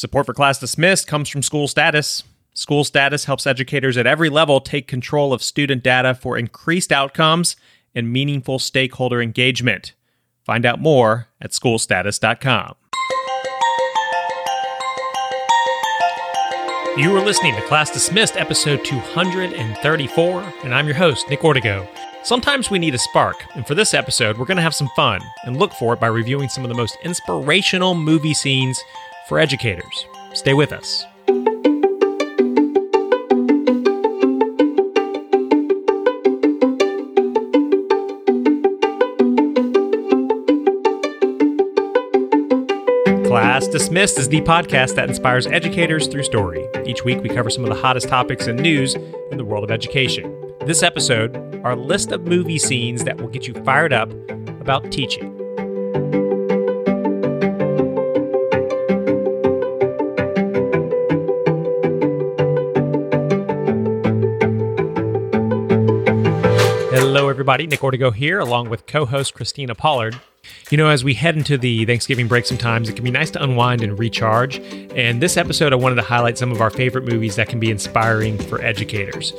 Support for Class Dismissed comes from School Status. School Status helps educators at every level take control of student data for increased outcomes and meaningful stakeholder engagement. Find out more at schoolstatus.com. You are listening to Class Dismissed, episode 234, and I'm your host, Nick Ortego. Sometimes we need a spark, and for this episode, we're going to have some fun and look for it by reviewing some of the most inspirational movie scenes for educators. Stay with us. Class Dismissed is the podcast that inspires educators through story. Each week, we cover some of the hottest topics and news in the world of education. This episode, our list of movie scenes that will get you fired up about teaching. Everybody. Nick Ortego here, along with co host Christina Pollard. You know, as we head into the Thanksgiving break, sometimes it can be nice to unwind and recharge. And this episode, I wanted to highlight some of our favorite movies that can be inspiring for educators.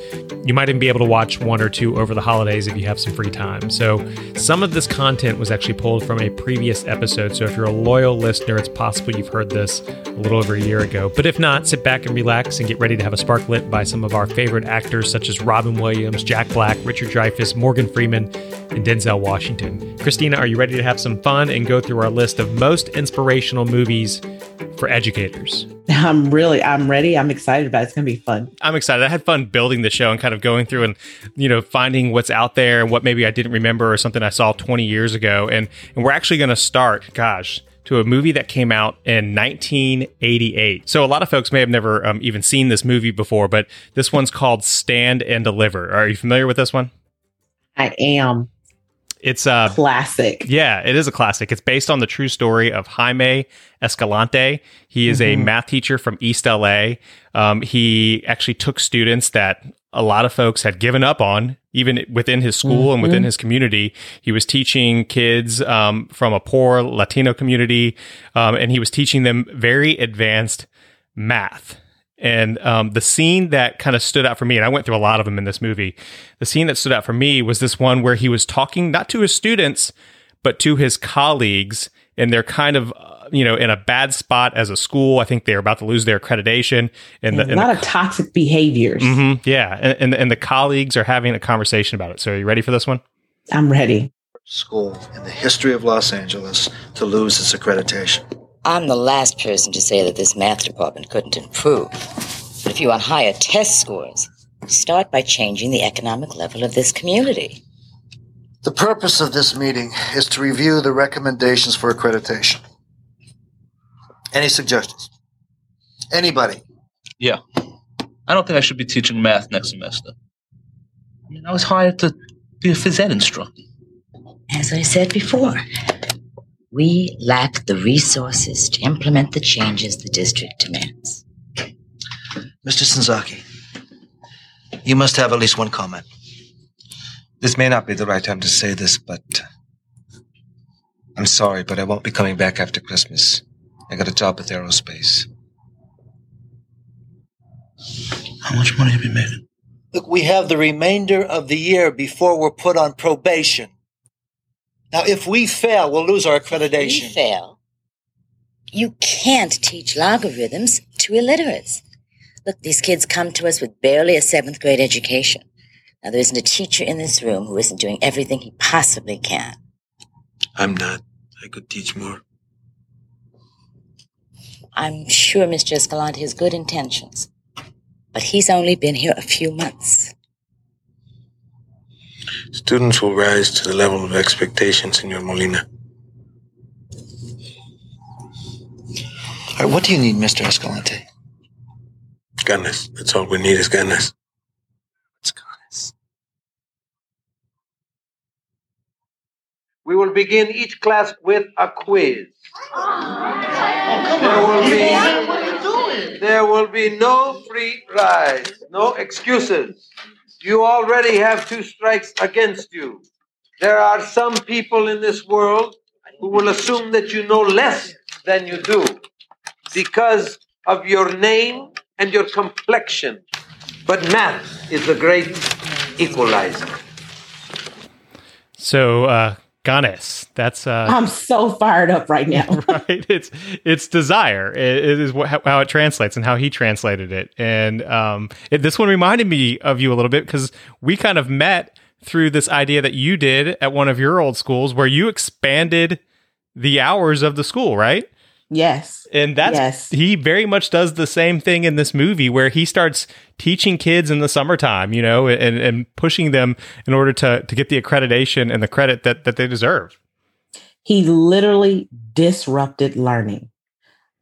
You might even be able to watch one or two over the holidays if you have some free time. So, some of this content was actually pulled from a previous episode. So, if you're a loyal listener, it's possible you've heard this a little over a year ago. But if not, sit back and relax and get ready to have a spark lit by some of our favorite actors, such as Robin Williams, Jack Black, Richard Dreyfuss, Morgan Freeman, and Denzel Washington. Christina, are you ready to have some fun and go through our list of most inspirational movies for educators? I'm really, I'm ready. I'm excited about it. It's going to be fun. I'm excited. I had fun building the show and kind of going through and, you know, finding what's out there and what maybe I didn't remember or something I saw 20 years ago. And, and we're actually going to start, gosh, to a movie that came out in 1988. So a lot of folks may have never um, even seen this movie before, but this one's called Stand and Deliver. Are you familiar with this one? I am. It's a classic. Yeah, it is a classic. It's based on the true story of Jaime Escalante. He is mm-hmm. a math teacher from East LA. Um, he actually took students that a lot of folks had given up on, even within his school mm-hmm. and within mm-hmm. his community. He was teaching kids um, from a poor Latino community, um, and he was teaching them very advanced math. And um, the scene that kind of stood out for me, and I went through a lot of them in this movie, the scene that stood out for me was this one where he was talking not to his students, but to his colleagues. And they're kind of, uh, you know, in a bad spot as a school. I think they're about to lose their accreditation. And, the, and a lot the, of toxic behaviors. Mm-hmm, yeah. And, and, and the colleagues are having a conversation about it. So are you ready for this one? I'm ready. School in the history of Los Angeles to lose its accreditation. I'm the last person to say that this math department couldn't improve. But if you want higher test scores, start by changing the economic level of this community. The purpose of this meeting is to review the recommendations for accreditation. Any suggestions? Anybody? Yeah. I don't think I should be teaching math next semester. I mean, I was hired to be a phys ed instructor. As I said before, we lack the resources to implement the changes the district demands. Mr. Senzaki, you must have at least one comment. This may not be the right time to say this, but uh, I'm sorry, but I won't be coming back after Christmas. I got a job with aerospace. How much money have you making? Look, we have the remainder of the year before we're put on probation. Now, if we fail, we'll lose our accreditation. If we fail, you can't teach logarithms to illiterates. Look, these kids come to us with barely a seventh grade education. Now, there isn't a teacher in this room who isn't doing everything he possibly can. I'm not. I could teach more. I'm sure Mr. Escalante has good intentions, but he's only been here a few months. Students will rise to the level of expectation, Senor Molina. All right, what do you need, Mr. Escalante? Ganas. That's all we need is ganas. What's ganas? We will begin each class with a quiz. There will be, there will be no free rides, no excuses. You already have two strikes against you. There are some people in this world who will assume that you know less than you do because of your name and your complexion. But math is the great equalizer. So, uh, Ganas, that's uh, I'm so fired up right now. right. It's it's desire. It, it is wh- how it translates and how he translated it. And um, it, this one reminded me of you a little bit because we kind of met through this idea that you did at one of your old schools, where you expanded the hours of the school, right? Yes. And that's Yes. he very much does the same thing in this movie where he starts teaching kids in the summertime, you know, and, and pushing them in order to to get the accreditation and the credit that that they deserve. He literally disrupted learning.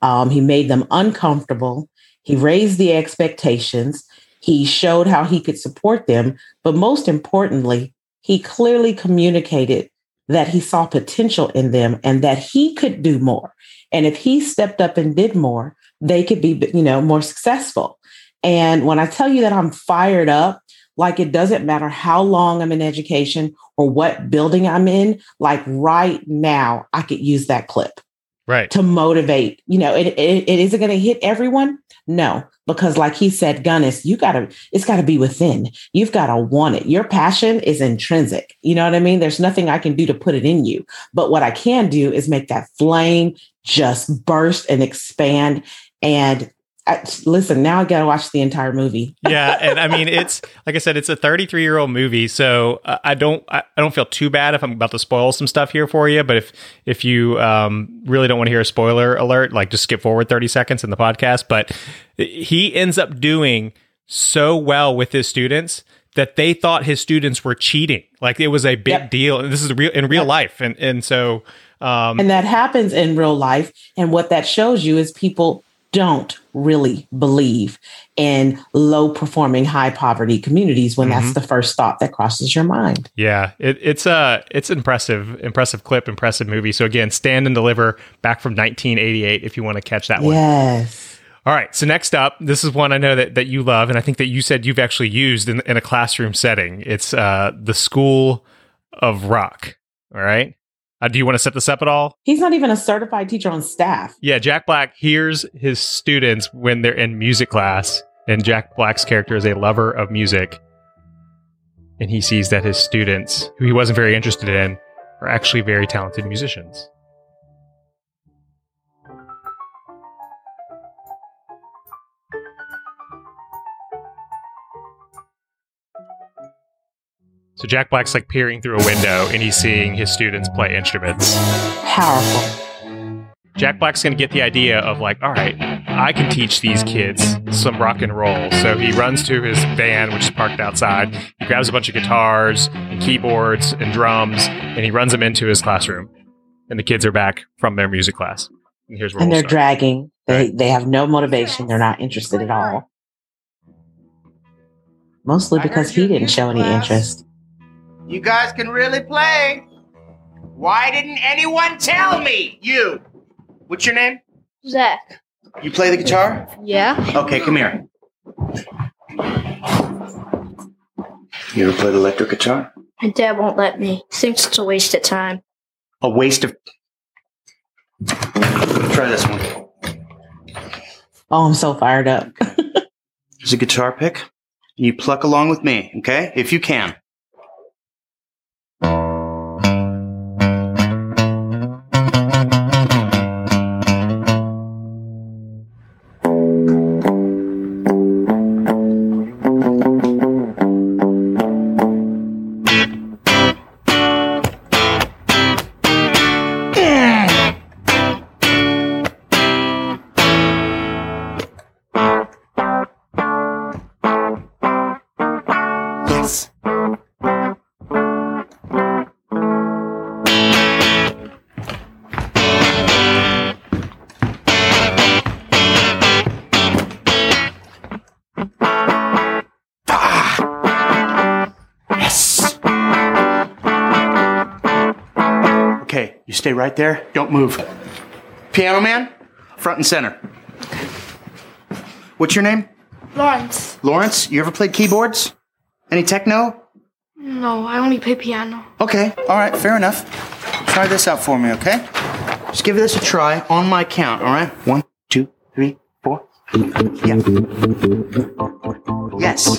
Um, he made them uncomfortable. He raised the expectations. He showed how he could support them. But most importantly, he clearly communicated that he saw potential in them and that he could do more. And if he stepped up and did more, they could be, you know, more successful. And when I tell you that I'm fired up, like it doesn't matter how long I'm in education or what building I'm in, like right now, I could use that clip Right. to motivate. You know, it, it, it isn't going to hit everyone. No, because like he said, ganas, you got to, it's got to be within. You've got to want it. Your passion is intrinsic. You know what I mean? There's nothing I can do to put it in you. But what I can do is make that flame just burst and expand. And I, listen, now I got to watch the entire movie. yeah, and I mean it's like I said, it's a 33 year old movie, so uh, I don't I, I don't feel too bad if I'm about to spoil some stuff here for you. But if if you um, really don't want to hear a spoiler alert, like just skip forward 30 seconds in the podcast. But he ends up doing so well with his students that they thought his students were cheating, like it was a big Yep. deal. And this is real in real Yep. life, and and so um, And that happens in real life. And what that shows you is people don't really believe in low performing, high poverty communities when that's the first thought that crosses your mind. Yeah, it, it's a it's impressive, impressive clip, impressive movie. So again, Stand and Deliver back from 1988. If you want to catch that one. Yes. All right. So next up, this is one I know that that you love, and I think that you said you've actually used in, in a classroom setting. It's uh, the School of Rock. All right. Uh, do you want to set this up at all? He's not even a certified teacher on staff. Yeah, Jack Black hears his students when they're in music class, and Jack Black's character is a lover of music. And he sees that his students, who he wasn't very interested in, are actually very talented musicians. So Jack Black's like peering through a window and he's seeing his students play instruments. Powerful. Jack Black's going to get the idea of like, all right, I can teach these kids some rock and roll. So he runs to his van, which is parked outside. He grabs a bunch of guitars and keyboards and drums, and he runs them into his classroom. And the kids are back from their music class. And here's where And we'll they're start. dragging. They they have no motivation. They're not interested at all. Mostly because he didn't show any class. interest. You guys can really play. Why didn't anyone tell me? You. What's your name? Zach. You play the guitar? Yeah? Okay, come here. You ever played electric guitar? My dad won't let me. Thinks it's a waste of time. A waste of. Try this one. Oh, I'm so fired up. There's a guitar pick. You pluck along with me, okay? If you can. There. Don't move. Piano man, front and center. What's your name? Lawrence. Lawrence, you ever played keyboards? Any techno? No, I only play piano. Okay, all right, fair enough. Try this out for me, okay? Just give this a try on my count, all right? One, two, three, Four? Yeah. Yes.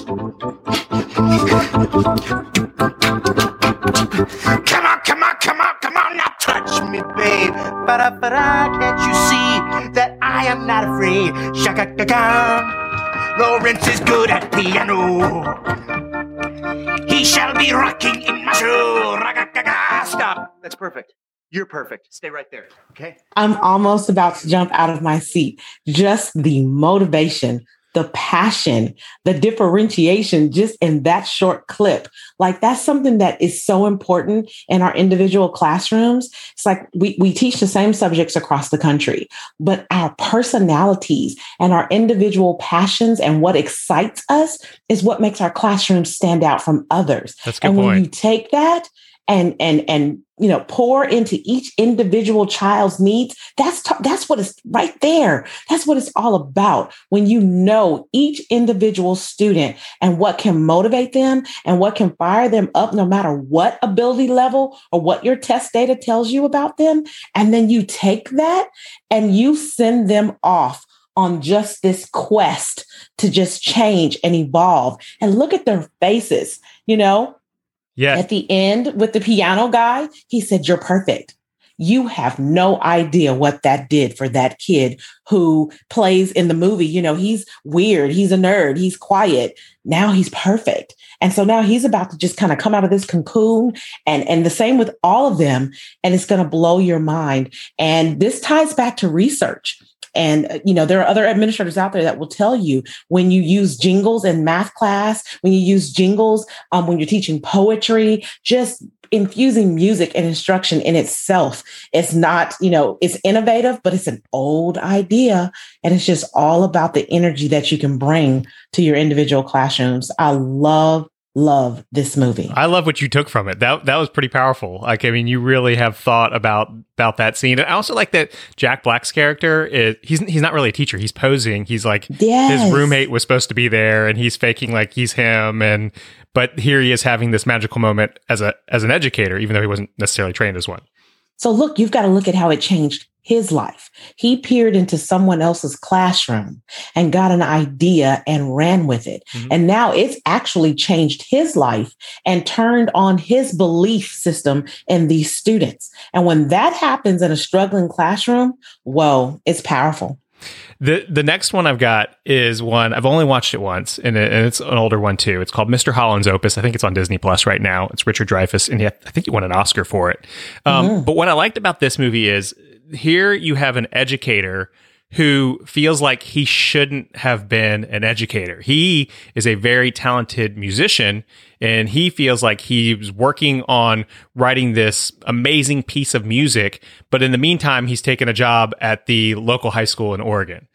Come on, come on, come on, now touch me, babe. Ba-da, ba-da, can't you see that I am not afraid? Shaka-ka-ka. Lawrence is good at piano. He shall be rocking in my shoe. Ra-ga-ga-ga. Stop. That's perfect. You're perfect. Stay right there. Okay? I'm almost about to jump out of my seat. Just the motivation, the passion, the differentiation just in that short clip. Like that's something that is so important in our individual classrooms. It's like we, we teach the same subjects across the country, but our personalities and our individual passions and what excites us is what makes our classrooms stand out from others. That's good and when point. you take that and and and you know pour into each individual child's needs that's t- that's what it's right there. That's what it's all about. When you know each individual student and what can motivate them and what can fire them up no matter what ability level or what your test data tells you about them and then you take that and you send them off on just this quest to just change and evolve. And look at their faces you know Yeah. at the end with the piano guy, he said, You're perfect. You have no idea what that did for that kid who plays in the movie. You know, he's weird, he's a nerd, he's quiet. Now he's perfect. And so now he's about to just kind of come out of this cocoon and and the same with all of them and it's going to blow your mind. And this ties back to research. And uh, you know there are other administrators out there that will tell you when you use jingles in math class, when you use jingles um, when you're teaching poetry, just infusing music and instruction in itself. It's not, you know, it's innovative, but it's an old idea. And it's just all about the energy that you can bring to your individual classrooms. I love, love this movie. I love what you took from it. That that was pretty powerful. Like I mean, you really have thought about about that scene. And I also like that Jack Black's character is he's he's not really a teacher. He's posing. He's like Yes. his roommate was supposed to be there and he's faking like he's him and but here he is having this magical moment as a as an educator even though he wasn't necessarily trained as one. So look, you've got to look at how it changed his life. He peered into someone else's classroom and got an idea and ran with it. Mhm. And now it's actually changed his life and turned on his belief system in these students. And when that happens in a struggling classroom, whoa, it's powerful. The the next one I've got is one I've only watched it once, and, it, and it's an older one too. It's called Mr. Holland's Opus. I think it's on Disney Plus right now. It's Richard Dreyfuss, and he, I think he won an Oscar for it. Um, Mhm. But what I liked about this movie is here you have an educator who feels like he shouldn't have been an educator. He is a very talented musician and he feels like he's working on writing this amazing piece of music, but in the meantime he's taken a job at the local high school in Oregon.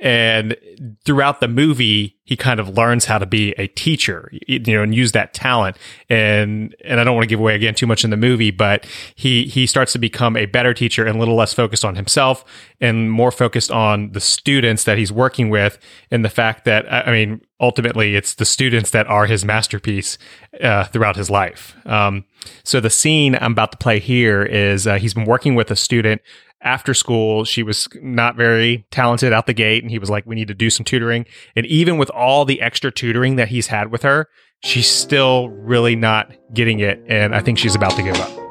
And throughout the movie, he kind of learns how to be a teacher, you know, and use that talent. And and I don't want to give away again too much in the movie, but he he starts to become a better teacher and a little less focused on himself and more focused on the students that he's working with, and the fact that I mean, ultimately, it's the students that are his masterpiece uh, throughout his life. Um, so the scene I'm about to play here is uh, he's been working with a student after school she was not very talented out the gate and he was like we need to do some tutoring and even with all the extra tutoring that he's had with her she's still really not getting it and i think she's about to give up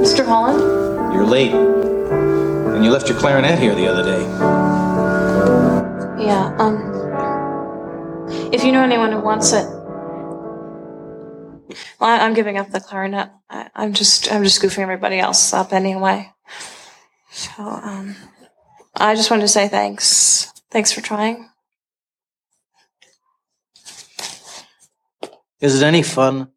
Mr. Holland? You're late. And you left your clarinet here the other day. Yeah, um. If you know anyone who wants it. Well, I, I'm giving up the clarinet. I, I'm just, I'm just goofing everybody else up anyway. So, um. I just wanted to say thanks. Thanks for trying. Is it any fun?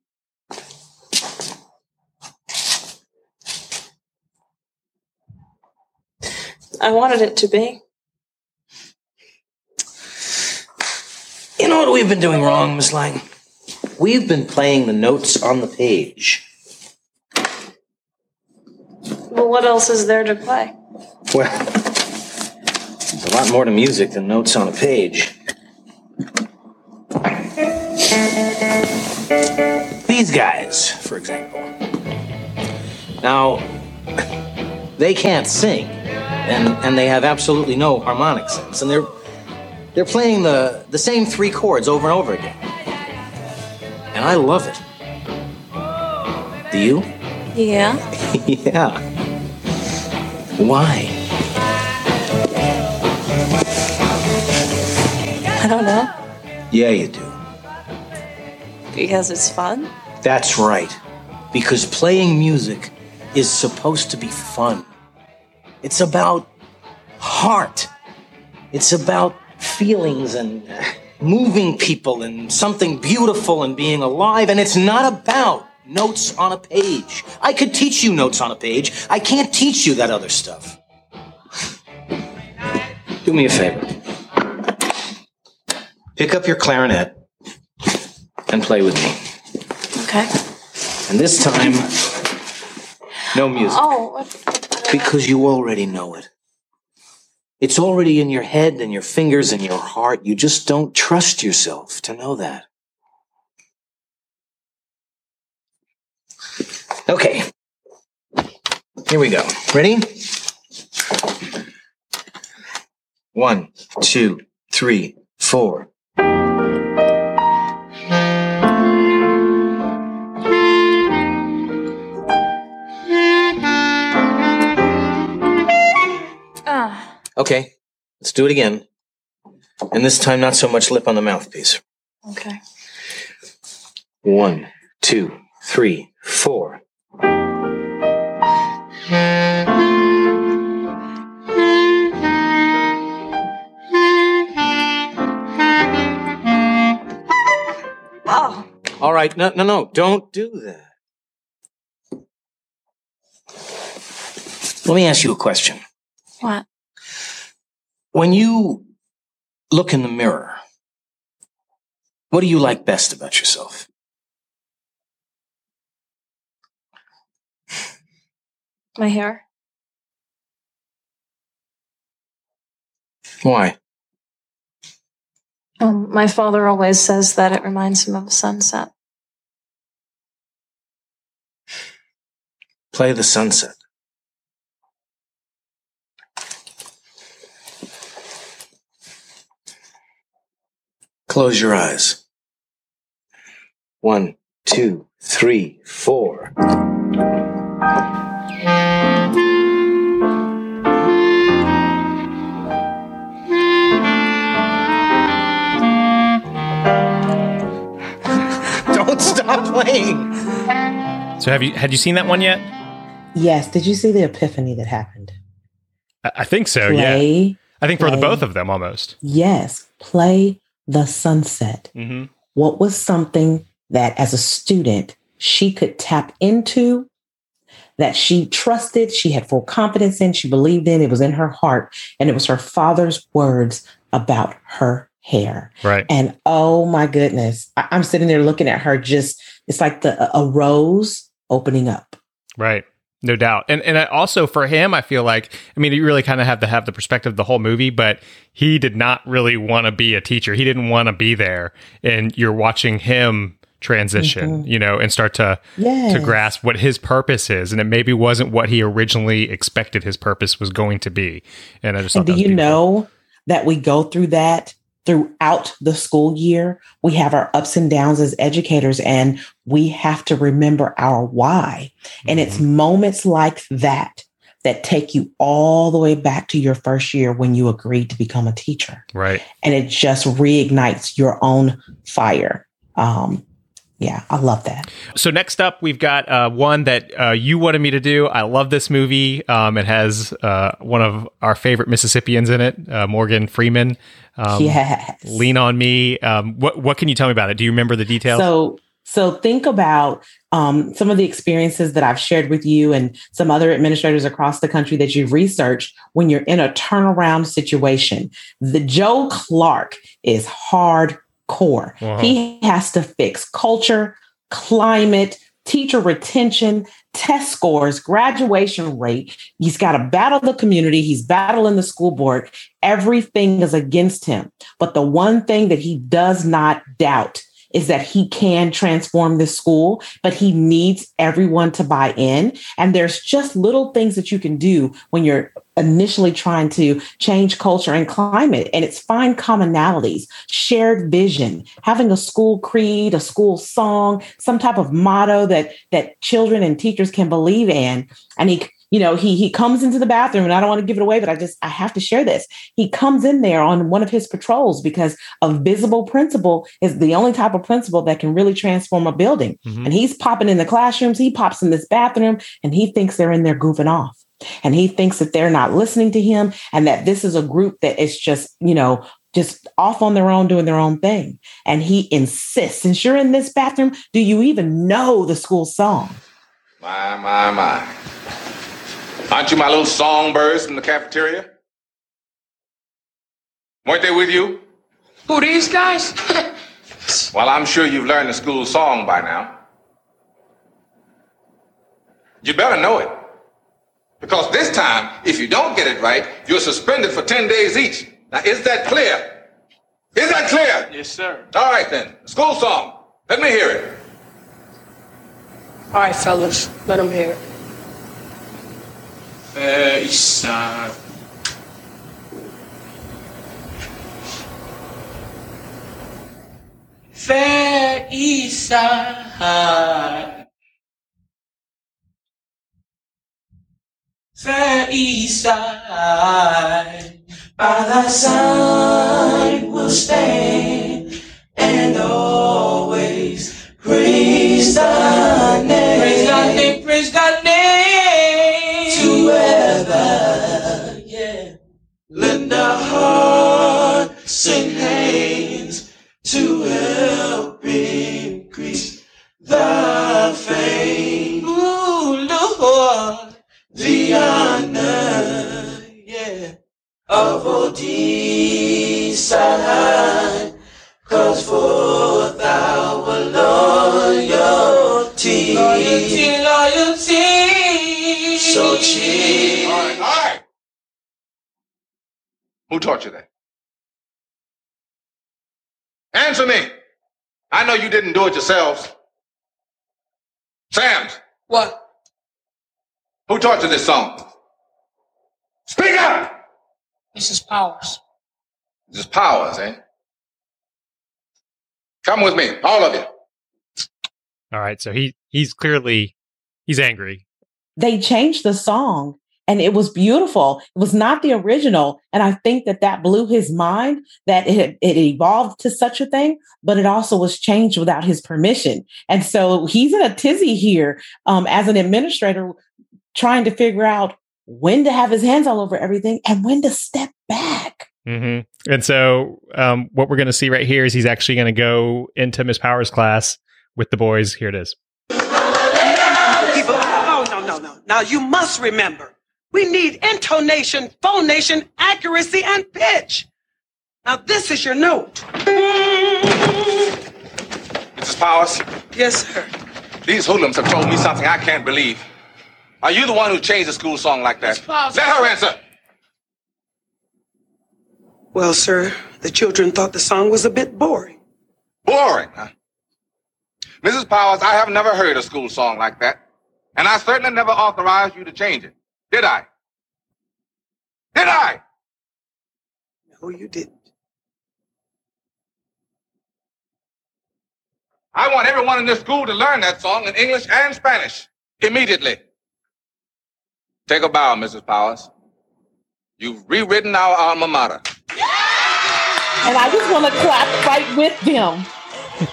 I wanted it to be. You know what we've been doing wrong, Miss Lang? We've been playing the notes on the page. Well, what else is there to play? Well, there's a lot more to music than notes on a page. These guys, for example. Now, they can't sing, and and they have absolutely no harmonic sense, and they're they're playing the the same three chords over and over again, I love it. Do you? Yeah. yeah. Why? I don't know. Yeah, you do. Because it's fun. That's right. Because playing music is supposed to be fun. It's about heart. It's about feelings and moving people and something beautiful and being alive. And it's not about notes on a page. I could teach you notes on a page. I can't teach you that other stuff. Do me a favor. Pick up your clarinet and play with me. Okay. And this time, no music. Oh, what? Because you already know it. It's already in your head and your fingers and your heart. You just don't trust yourself to know that. Okay. Here we go. Ready? One, two, three, four. Okay, let's do it again. And this time, not so much lip on the mouthpiece. Okay. One, two, three, four. Oh. All right, no, no, no, don't do that. Let me ask you a question. What? When you look in the mirror, what do you like best about yourself? My hair. Why? Um, my father always says that it reminds him of a sunset. Play the sunset. Close your eyes. One, two, three, four. Don't stop playing. So have you had you seen that one yet? Yes. Did you see the epiphany that happened? I, I think so. yeah. I think for the both of them almost. Yes. Play the sunset. Mm-hmm. What was something that as a student she could tap into that she trusted, she had full confidence in, she believed in, it was in her heart, and it was her father's words about her hair. Right. And oh my goodness, I- I'm sitting there looking at her just, it's like the a rose opening up. Right. No doubt. And and also for him, I feel like I mean, you really kind of have to have the perspective of the whole movie, but he did not really want to be a teacher. He didn't want to be there. And you're watching him transition, Mhm. you know, and start to Yes. to grasp what his purpose is. And it maybe wasn't what he originally expected his purpose was going to be. And I just And thought do you beautiful. know that we go through that throughout the school year? We have our ups and downs as educators, and we have to remember our why. And it's Mm-hmm. moments like that that take you all the way back to your first year when you agreed to become a teacher. Right. And it just reignites your own fire. Um, yeah, I love that. So next up, we've got uh, one that uh, you wanted me to do. I love this movie. Um, it has uh, one of our favorite Mississippians in it, uh, Morgan Freeman. Um, Yes. Lean on me. Um, what what can you tell me about it? Do you remember the details? So, so think about um, some of the experiences that I've shared with you and some other administrators across the country that you've researched when you're in a turnaround situation. The Joe Clark is Uh-huh. He has to fix culture, climate, teacher retention, test scores, graduation rate. He's got to battle the community. He's battling the school board. Everything is against him. But the one thing that he does not doubt is that he can transform this school, but he needs everyone to buy in. And there's just little things that you can do when you're initially trying to change culture and climate. And it's find commonalities, shared vision, having a school creed, a school song, some type of motto that that children and teachers can believe in. And he you know, he he comes into the bathroom, and I don't want to give it away, but I just I have to share this. He comes in there on one of his patrols because a visible principal is the only type of principal that can really transform a building. Mm-hmm. And he's popping in the classrooms, he pops in this bathroom, and he thinks they're in there goofing off. And he thinks that they're not listening to him and that this is a group that is just, you know, just off on their own doing their own thing. And he insists, since you're in this bathroom, do you even know the school song? My, my, my. Aren't you my little songbirds from the cafeteria? Weren't they with you? Who, these guys? well, I'm sure you've learned the school song by now. You better know it. Because this time, if you don't get it right, you're suspended for 10 days each. Now, is that clear? Is that clear? Yes, sir. All right, then. School song. Let me hear it. All right, fellas. Let them hear it. Fair East Side. Fair East Side. Fair East Side. By thy side will stand and always praise thy name. Praise thy name, praise name. Taught you that? Answer me. I know you didn't do it yourselves. Sam's. What? Who taught you this song? Speak up! Mrs. Powers. Mrs. Powers, eh? Come with me, all of you. All right, so he he's clearly he's angry. They changed the song and it was beautiful. It was not the original. And I think that that blew his mind that it, it evolved to such a thing, but it also was changed without his permission. And so he's in a tizzy here um, as an administrator trying to figure out when to have his hands all over everything and when to step back. Mm-hmm. And so, um, what we're going to see right here is he's actually going to go into Miss Powers' class with the boys. Here it is. People, no, no, no, no. Now you must remember, we need intonation, phonation, accuracy, and pitch. Now this is your note. Mrs. Powers, Yes, sir. these hoodlums have told me something I can't believe. Are you the one who changed the school song like that? Powers. Let her answer. Well, sir, the children thought the song was a bit boring. Boring, huh? Mrs. Powers, I have never heard a school song like that. And I certainly never authorized you to change it. Did I? Did I? No, you didn't. I want everyone in this school to learn that song in English and Spanish immediately. Take a bow, Mrs. Powers. You've rewritten our alma mater. And I just want to clap right with them.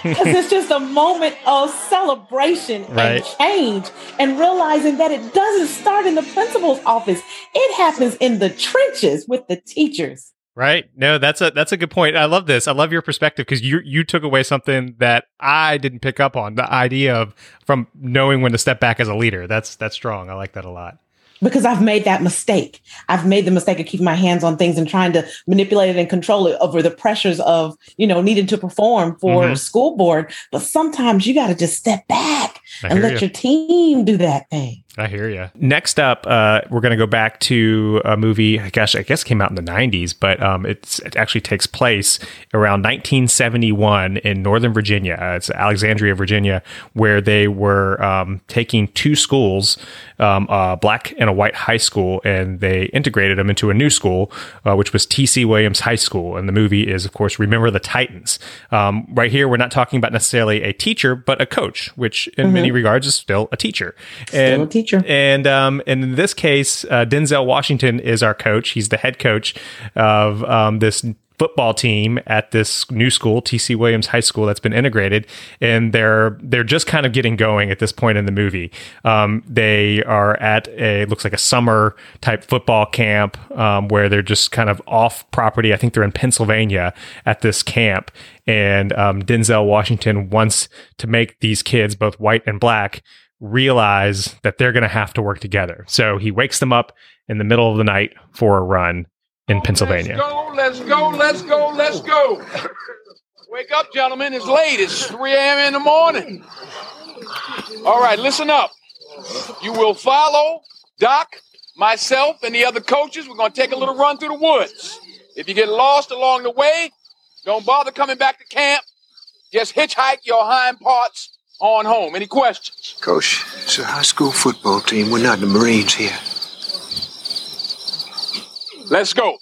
Because it's just a moment of celebration Right. and change and realizing that it doesn't start in the principal's office. It happens in the trenches with the teachers. Right? No, that's a that's a good point. I love this. I love your perspective because you you took away something that I didn't pick up on. The idea of from knowing when to step back as a leader. That's that's strong. I like that a lot. Because I've made that mistake. I've made the mistake of keeping my hands on things and trying to manipulate it and control it over the pressures of, you know, needing to perform for Mhm. school board. But sometimes you got to just step back I and let you. your team do that thing. I hear you. Next up, uh, we're going to go back to a movie. Gosh, I guess it came out in the '90s, but um, it's, it actually takes place around 1971 in Northern Virginia. Uh, it's Alexandria, Virginia, where they were um, taking two schools, um, a black and a white high school, and they integrated them into a new school, uh, which was T.C. Williams High School. And the movie is, of course, Remember the Titans. Um, right here, we're not talking about necessarily a teacher, but a coach, which in Mhm. many regards is still a teacher. Still and, a teacher. And um, and in this case, uh, Denzel Washington is our coach. He's the head coach of um, this football team at this new school, TC Williams High School, that's been integrated, and they're they're just kind of getting going at this point in the movie. Um, they are at a looks like a summer type football camp um, where they're just kind of off property. I think they're in Pennsylvania at this camp, and um, Denzel Washington wants to make these kids, both white and black, realize that they're going to have to work together. So he wakes them up in the middle of the night for a run in oh, Pennsylvania. Let's Go, let's go, let's go, let's go. Wake up, gentlemen. It's late. It's 3 a.m. in the morning. All right, listen up. You will follow Doc, myself, and the other coaches. We're going to take a little run through the woods. If you get lost along the way, don't bother coming back to camp. Just hitchhike your hind parts on home. Any questions? Coach, it's a high school football team. We're not the Marines here. Let's go.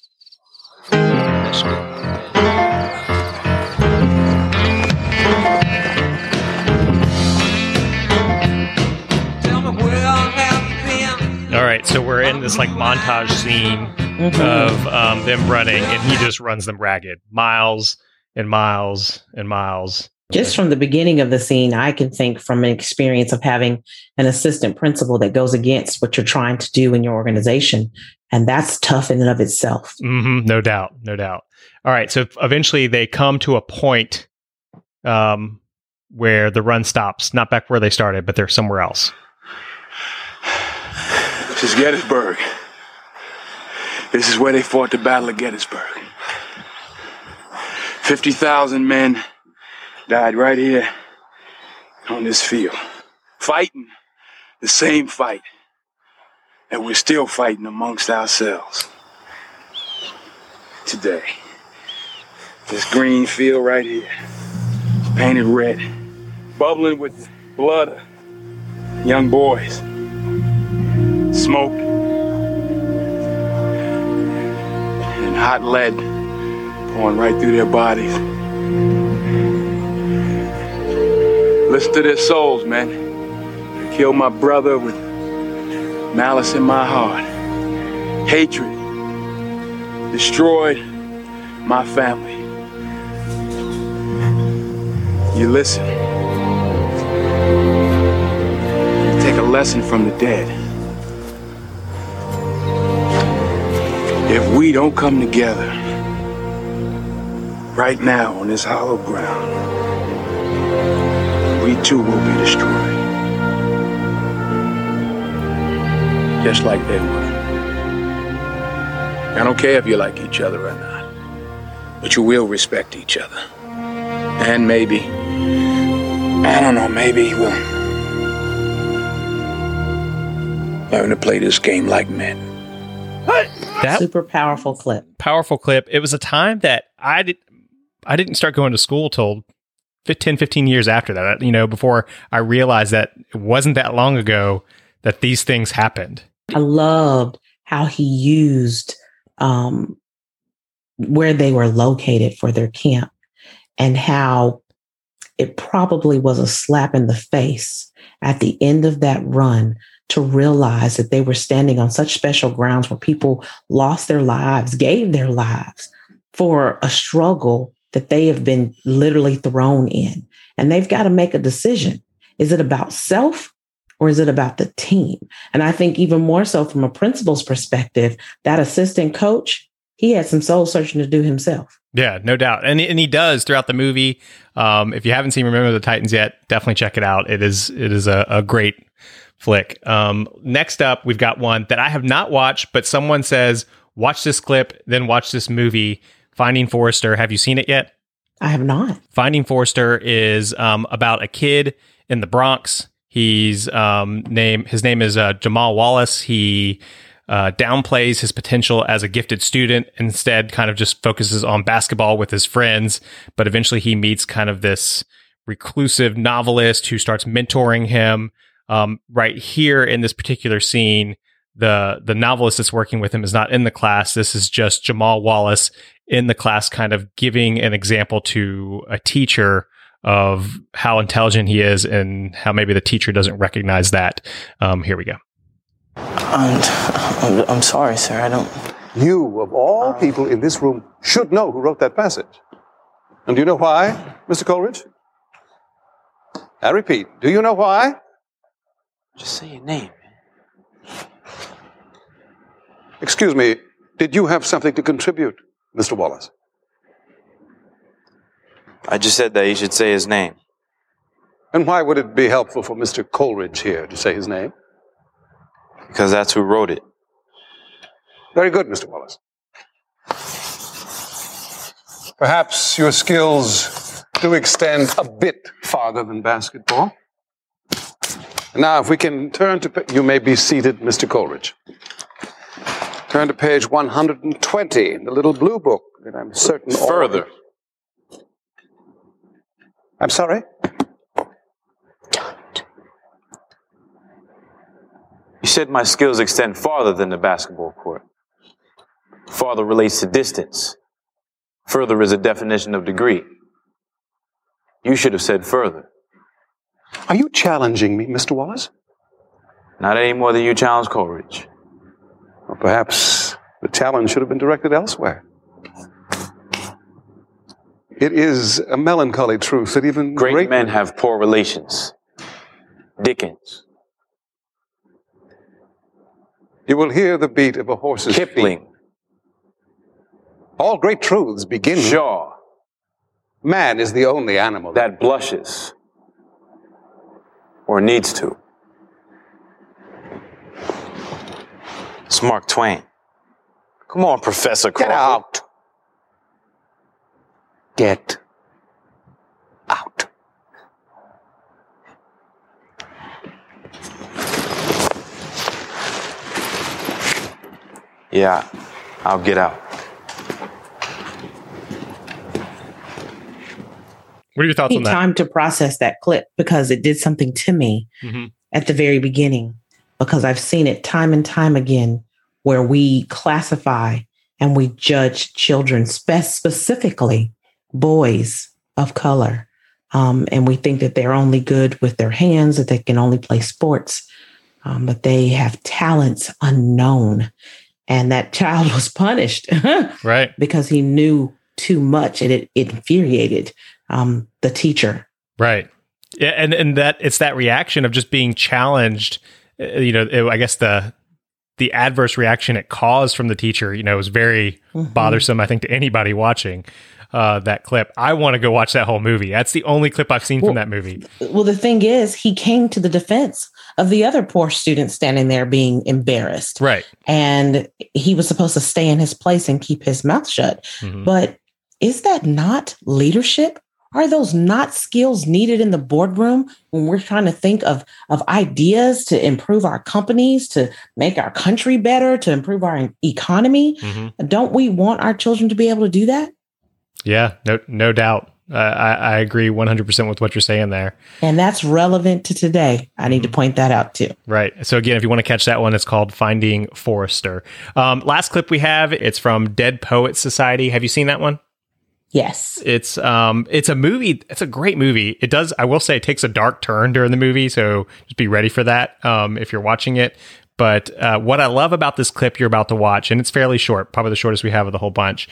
All right, so we're in this like montage scene of um, them running, and he just runs them ragged, miles and miles and miles. Just from the beginning of the scene, I can think from an experience of having an assistant principal that goes against what you're trying to do in your organization. And that's tough in and of itself. hmm no doubt, no doubt. All right, so eventually they come to a point um, where the run stops, not back where they started, but they're somewhere else. This is Gettysburg. This is where they fought the Battle of Gettysburg. 50,000 men died right here on this field, fighting the same fight that we're still fighting amongst ourselves today. This green field right here, painted red, bubbling with blood of young boys smoke and hot lead pouring right through their bodies. Listen to their souls, man. Killed my brother with malice in my heart, hatred, destroyed my family. You listen. You take a lesson from the dead. If we don't come together right now on this hollow ground, we too will be destroyed. Just like they were. I don't care if you like each other or not, but you will respect each other. And maybe, I don't know, maybe we'll learn to play this game like men. That super powerful clip. Powerful clip. It was a time that I did I didn't start going to school till 15, 15 years after that. You know, before I realized that it wasn't that long ago that these things happened. I loved how he used um, where they were located for their camp and how it probably was a slap in the face at the end of that run to realize that they were standing on such special grounds where people lost their lives, gave their lives for a struggle that they have been literally thrown in. And they've got to make a decision. Is it about self or is it about the team? And I think even more so from a principal's perspective, that assistant coach, he had some soul searching to do himself. Yeah, no doubt, and and he does throughout the movie. Um, if you haven't seen Remember the Titans yet, definitely check it out. It is it is a, a great flick. Um, next up, we've got one that I have not watched, but someone says watch this clip, then watch this movie. Finding Forrester. Have you seen it yet? I have not. Finding Forrester is um, about a kid in the Bronx. He's um, name his name is uh, Jamal Wallace. He uh, downplays his potential as a gifted student, instead, kind of just focuses on basketball with his friends. But eventually, he meets kind of this reclusive novelist who starts mentoring him. Um, right here in this particular scene, the the novelist that's working with him is not in the class. This is just Jamal Wallace in the class, kind of giving an example to a teacher of how intelligent he is and how maybe the teacher doesn't recognize that. Um, here we go. I'm, I'm, I'm sorry, sir. I don't. You, of all people in this room, should know who wrote that passage. And do you know why, Mr. Coleridge? I repeat, do you know why? Just say your name. Excuse me, did you have something to contribute, Mr. Wallace? I just said that he should say his name. And why would it be helpful for Mr. Coleridge here to say his name? Because that's who wrote it. Very good, Mr. Wallace. Perhaps your skills do extend a bit farther than basketball. Now, if we can turn to, you may be seated, Mr. Coleridge. Turn to page 120 in the little blue book that I'm certain. all- Further. I'm sorry? Don't. You said my skills extend farther than the basketball court. Farther relates to distance. Further is a definition of degree. You should have said further. Are you challenging me, Mr. Wallace? Not any more than you challenge Coleridge. Or perhaps the challenge should have been directed elsewhere. It is a melancholy truth that even Great, men have poor relations. Dickens. You will hear the beat of a horse's Kipling. feet. All great truths begin. Shaw. Man is the only animal that blushes. Or needs to. It's Mark Twain. Come on, Professor Crawford. Get out. Get out. Yeah, I'll get out. What are your thoughts need on that? time to process that clip because it did something to me Mhm. at the very beginning because I've seen it time and time again where we classify and we judge children, spe- specifically boys of color. Um, and we think that they're only good with their hands, that they can only play sports, um, but they have talents unknown. And that child was punished Right. because he knew too much and it, it infuriated um, the teacher. Right. Yeah, and and that it's that reaction of just being challenged. Uh, You know, it- I guess the the adverse reaction it caused from the teacher, you know, was very Mhm. bothersome. I think to anybody watching uh, that clip. I want to go watch that whole movie. That's the only clip I've seen from that movie. Well, the thing is, he came to the defense of the other poor student standing there being embarrassed. Right. And he was supposed to stay in his place and keep his mouth shut. Mhm. But is that not leadership? Are those not skills needed in the boardroom when we're trying to think of, of ideas to improve our companies, to make our country better, to improve our economy? Mhm. Don't we want our children to be able to do that? Yeah, no, no doubt. Uh, I, I agree 100% with what you're saying there. And that's relevant to today. I need to point that out too. Right. So again, if you want to catch that one, it's called Finding Forrester. Um, last clip we have, it's from Dead Poets Society. Have you seen that one? Yes. It's um it's a movie. It's a great movie. It does I will say it takes a dark turn during the movie, so just be ready for that um if you're watching it. But uh, what I love about this clip you're about to watch, and it's fairly short, probably the shortest we have of the whole bunch.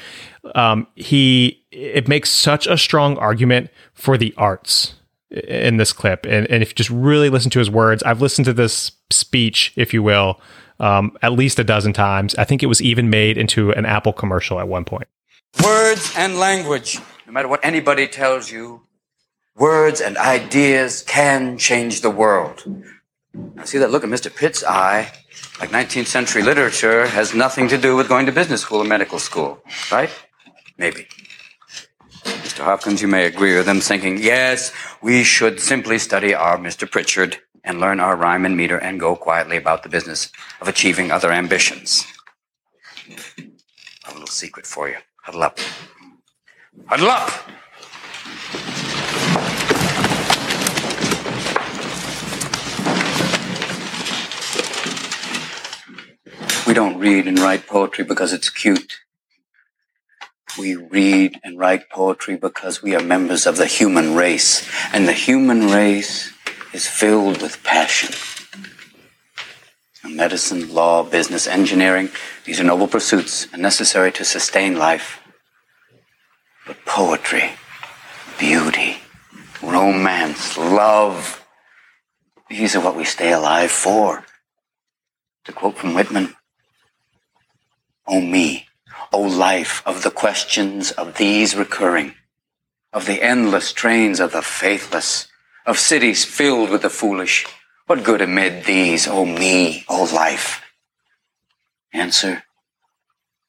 Um, he it makes such a strong argument for the arts in this clip, and and if you just really listen to his words, I've listened to this speech, if you will, um, at least a dozen times. I think it was even made into an Apple commercial at one point. Words and language. No matter what anybody tells you, words and ideas can change the world. Now, see that look in Mr. Pitt's eye? Like 19th century literature has nothing to do with going to business school or medical school, right? Maybe. Mr. Hopkins, you may agree with them thinking, yes, we should simply study our Mr. Pritchard and learn our rhyme and meter and go quietly about the business of achieving other ambitions. A little secret for you. Huddle up. Huddle up! We don't read and write poetry because it's cute. We read and write poetry because we are members of the human race, and the human race is filled with passion. Medicine, law, business, engineering, these are noble pursuits and necessary to sustain life. But poetry, beauty, romance, love, these are what we stay alive for. To quote from Whitman, O me, O life of the questions of these recurring, of the endless trains of the faithless, of cities filled with the foolish, what good amid these, O me, O life? Answer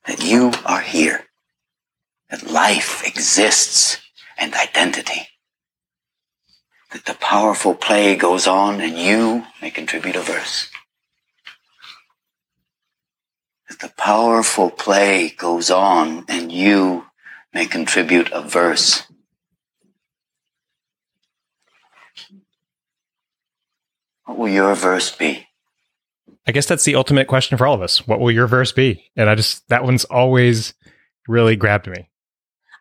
that you are here, that life exists and identity, that the powerful play goes on and you may contribute a verse. That the powerful play goes on and you may contribute a verse. What will your verse be? I guess that's the ultimate question for all of us. What will your verse be? And I just, that one's always really grabbed me.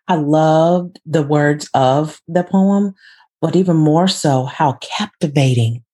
I loved the words of the poem, but even more so how captivating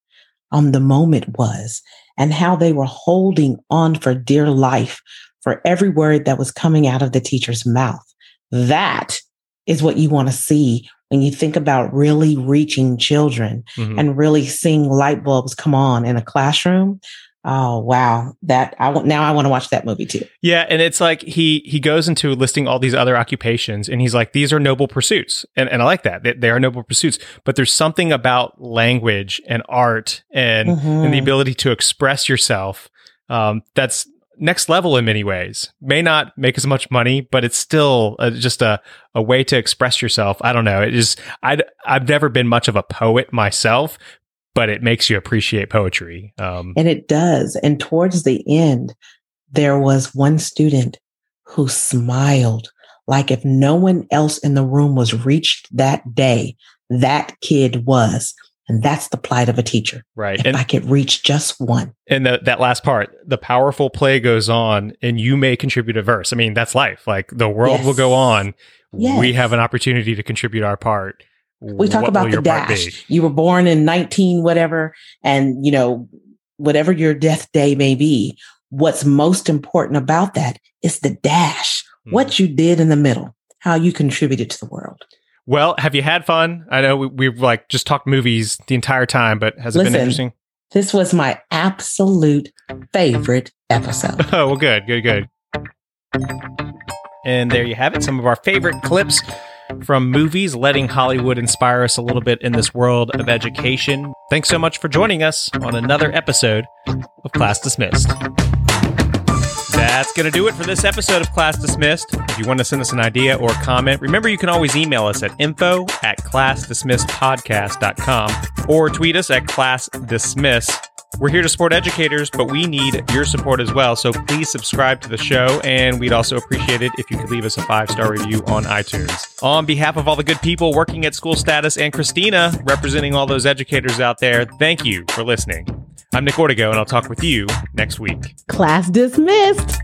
um, the moment was and how they were holding on for dear life for every word that was coming out of the teacher's mouth. That is what you want to see when you think about really reaching children Mhm. and really seeing light bulbs come on in a classroom. Oh wow, that I want now. I want to watch that movie too. Yeah, and it's like he he goes into listing all these other occupations, and he's like, "These are noble pursuits," and and I like that. They, they are noble pursuits, but there's something about language and art and and the Mhm. ability to express yourself um, that's next level in many ways. May not make as much money, but it's still uh, just a a way to express yourself. I don't know. It is. I I've never been much of a poet myself, but it makes you appreciate poetry. Um, And it does. And towards the end, there was one student who smiled like if no one else in the room was reached that day, that kid was. And that's the plight of a teacher. right. If And I could reach just one. and the, that last part, the powerful play goes on, and you may contribute a verse. I mean, that's life. Like the world will go on. We have an opportunity to contribute our part. We talk What about the dash. You were born in 19 whatever, and you know, whatever your death day may be, what's most important about that is the dash. Mm-hmm. What you did in the middle, how you contributed to the world. Well, have you had fun? I know we, we've like just talked movies the entire time, but has it been Listen. interesting? This was my absolute favorite episode. Oh, well, good, good, good. And there you have it. Some of our favorite clips from movies, letting Hollywood inspire us a little bit in this world of education. Thanks so much for joining us on another episode of Class Dismissed. That's going to do it for this episode of Class Dismissed. If you want to send us an idea or comment, remember you can always email us at info at classdismissedpodcast.com or tweet us at classdismiss. We're here to support educators, but we need your support as well. So please subscribe to the show, and we'd also appreciate it if you could leave us a five star review on iTunes. On behalf of all the good people working at School Status and Christina, representing all those educators out there, thank you for listening. I'm Nick Ortego, and I'll talk with you next week. Class dismissed.